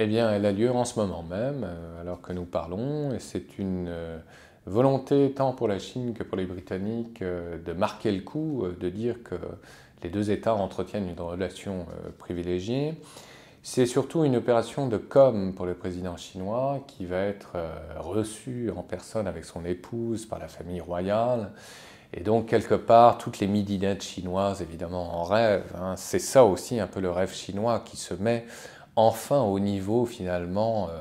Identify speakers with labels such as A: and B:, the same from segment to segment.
A: Eh bien, elle a lieu en ce moment même, euh, alors que nous parlons, et c'est une euh, volonté tant pour la Chine que pour les Britanniques euh, de marquer le coup, de dire que les deux États entretiennent une relation privilégiée. C'est surtout une opération de com pour le président chinois qui va être reçu en personne avec son épouse par la famille royale. Et donc, quelque part, toutes les midinettes chinoises, évidemment, en rêve. Hein. c'est ça aussi un peu le rêve chinois qui se met enfin au niveau finalement euh,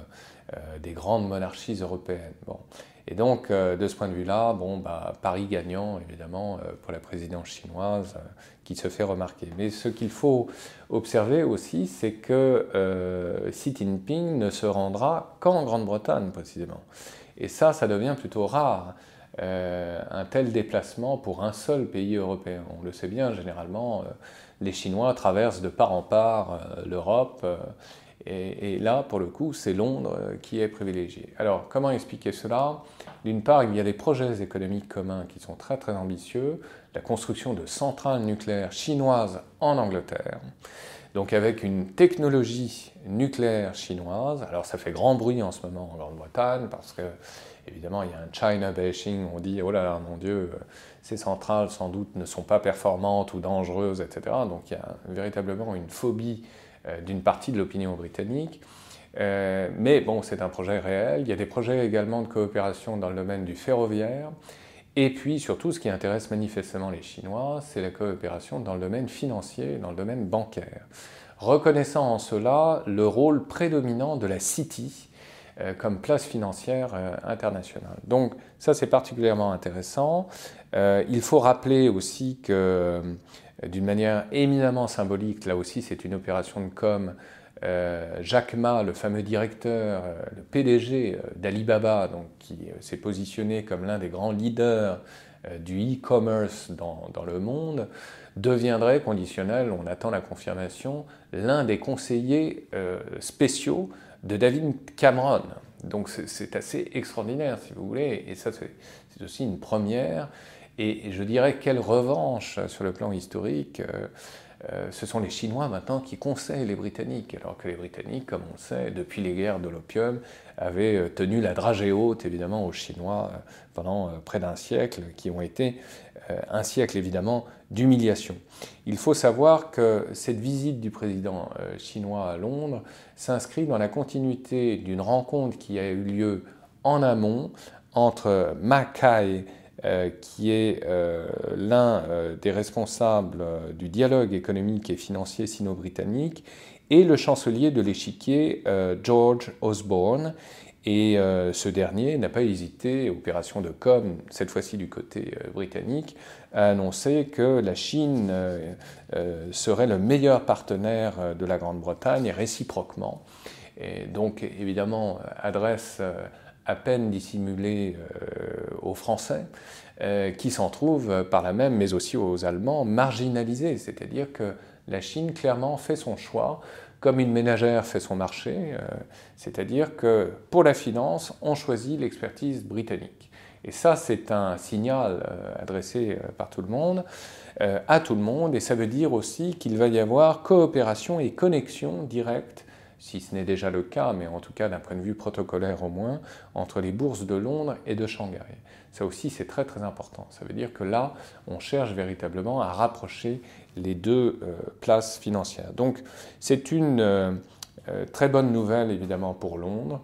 A: euh, des grandes monarchies européennes. Bon. Et donc, euh, de ce point de vue-là, bon, bah, Paris gagnant, évidemment, pour la présidence chinoise, qui se fait remarquer. Mais ce qu'il faut observer aussi, c'est que Xi Jinping ne se rendra qu'en Grande-Bretagne, précisément. Et ça, ça devient plutôt rare. un tel déplacement pour un seul pays européen. On le sait bien, généralement, les Chinois traversent de part en part euh, l'Europe. Euh, et, là, pour le coup, c'est Londres euh, qui est privilégié. Alors, comment expliquer cela? D'une part, il y a des projets économiques communs qui sont très très ambitieux. La construction de centrales nucléaires chinoises en Angleterre. Donc avec une technologie nucléaire chinoise. Alors ça fait grand bruit en ce moment en Grande-Bretagne parce que évidemment il y a un China bashing. On dit oh là là mon Dieu ces centrales sans doute ne sont pas performantes ou dangereuses, etc. Donc il y a véritablement une phobie euh, d'une partie de l'opinion britannique. Euh, mais bon, c'est un projet réel. Il y a des projets également de coopération dans le domaine du ferroviaire. Et puis surtout, ce qui intéresse manifestement les Chinois, c'est la coopération dans le domaine financier, dans le domaine bancaire. Reconnaissant en cela le rôle prédominant de la City euh, comme place financière internationale. Donc ça, c'est particulièrement intéressant. Euh, il faut rappeler aussi que, euh, d'une manière éminemment symbolique, là aussi c'est une opération de com, euh, Jack Ma, le fameux directeur, le PDG d'Alibaba, qui s'est positionné comme l'un des grands leaders du e-commerce dans, dans, le monde, deviendrait conditionnel, on attend la confirmation, l'un des conseillers spéciaux de David Cameron. Donc c'est assez extraordinaire, si vous voulez, et ça c'est aussi une première. Et, je dirais quelle revanche sur le plan historique. Euh, euh, ce sont les Chinois maintenant qui conseillent les Britanniques, alors que les Britanniques, comme on sait, depuis les guerres de l'opium, avaient euh, tenu la dragée haute, évidemment, aux Chinois pendant près d'un siècle, qui ont été un siècle, évidemment, d'humiliation. Il faut savoir que cette visite du président chinois à Londres s'inscrit dans la continuité d'une rencontre qui a eu lieu en amont entre Mackay euh, qui est euh, l'un euh, des responsables du dialogue économique et financier sino-britannique, et le chancelier de l'échiquier George Osborne. Et ce dernier n'a pas hésité, opération de com, cette fois-ci du côté britannique, à annoncer que la Chine serait le meilleur partenaire de la Grande-Bretagne, et réciproquement. Et donc, évidemment, adresse à peine dissimulé euh, aux Français, euh, qui s'en trouvent par là même, mais aussi aux Allemands, marginalisés. C'est-à-dire que la Chine clairement fait son choix, comme une ménagère fait son marché, euh, c'est-à-dire que pour la finance, on choisit l'expertise britannique. Et ça, c'est un signal adressé par tout le monde, à tout le monde, et ça veut dire aussi qu'il va y avoir coopération et connexion directe si ce n'est déjà le cas, mais en tout cas d'un point de vue protocolaire au moins, entre les bourses de Londres et de Shanghai. Ça aussi, c'est très très important. Ça veut dire que là, on cherche véritablement à rapprocher les deux euh, places financières. Donc, c'est une euh, euh, très bonne nouvelle évidemment pour Londres.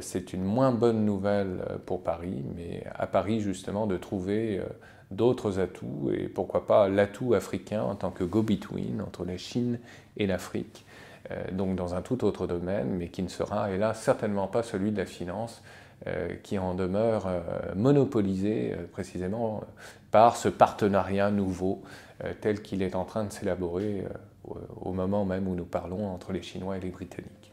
A: c'est une moins bonne nouvelle pour Paris, mais à Paris justement de trouver d'autres atouts et pourquoi pas l'atout africain en tant que go-between entre la Chine et l'Afrique euh, donc dans un tout autre domaine, mais qui ne sera, hélas, certainement pas celui de la finance, euh, qui en demeure euh, monopolisé précisément par ce partenariat nouveau tel qu'il est en train de s'élaborer au moment même où nous parlons entre les Chinois et les Britanniques.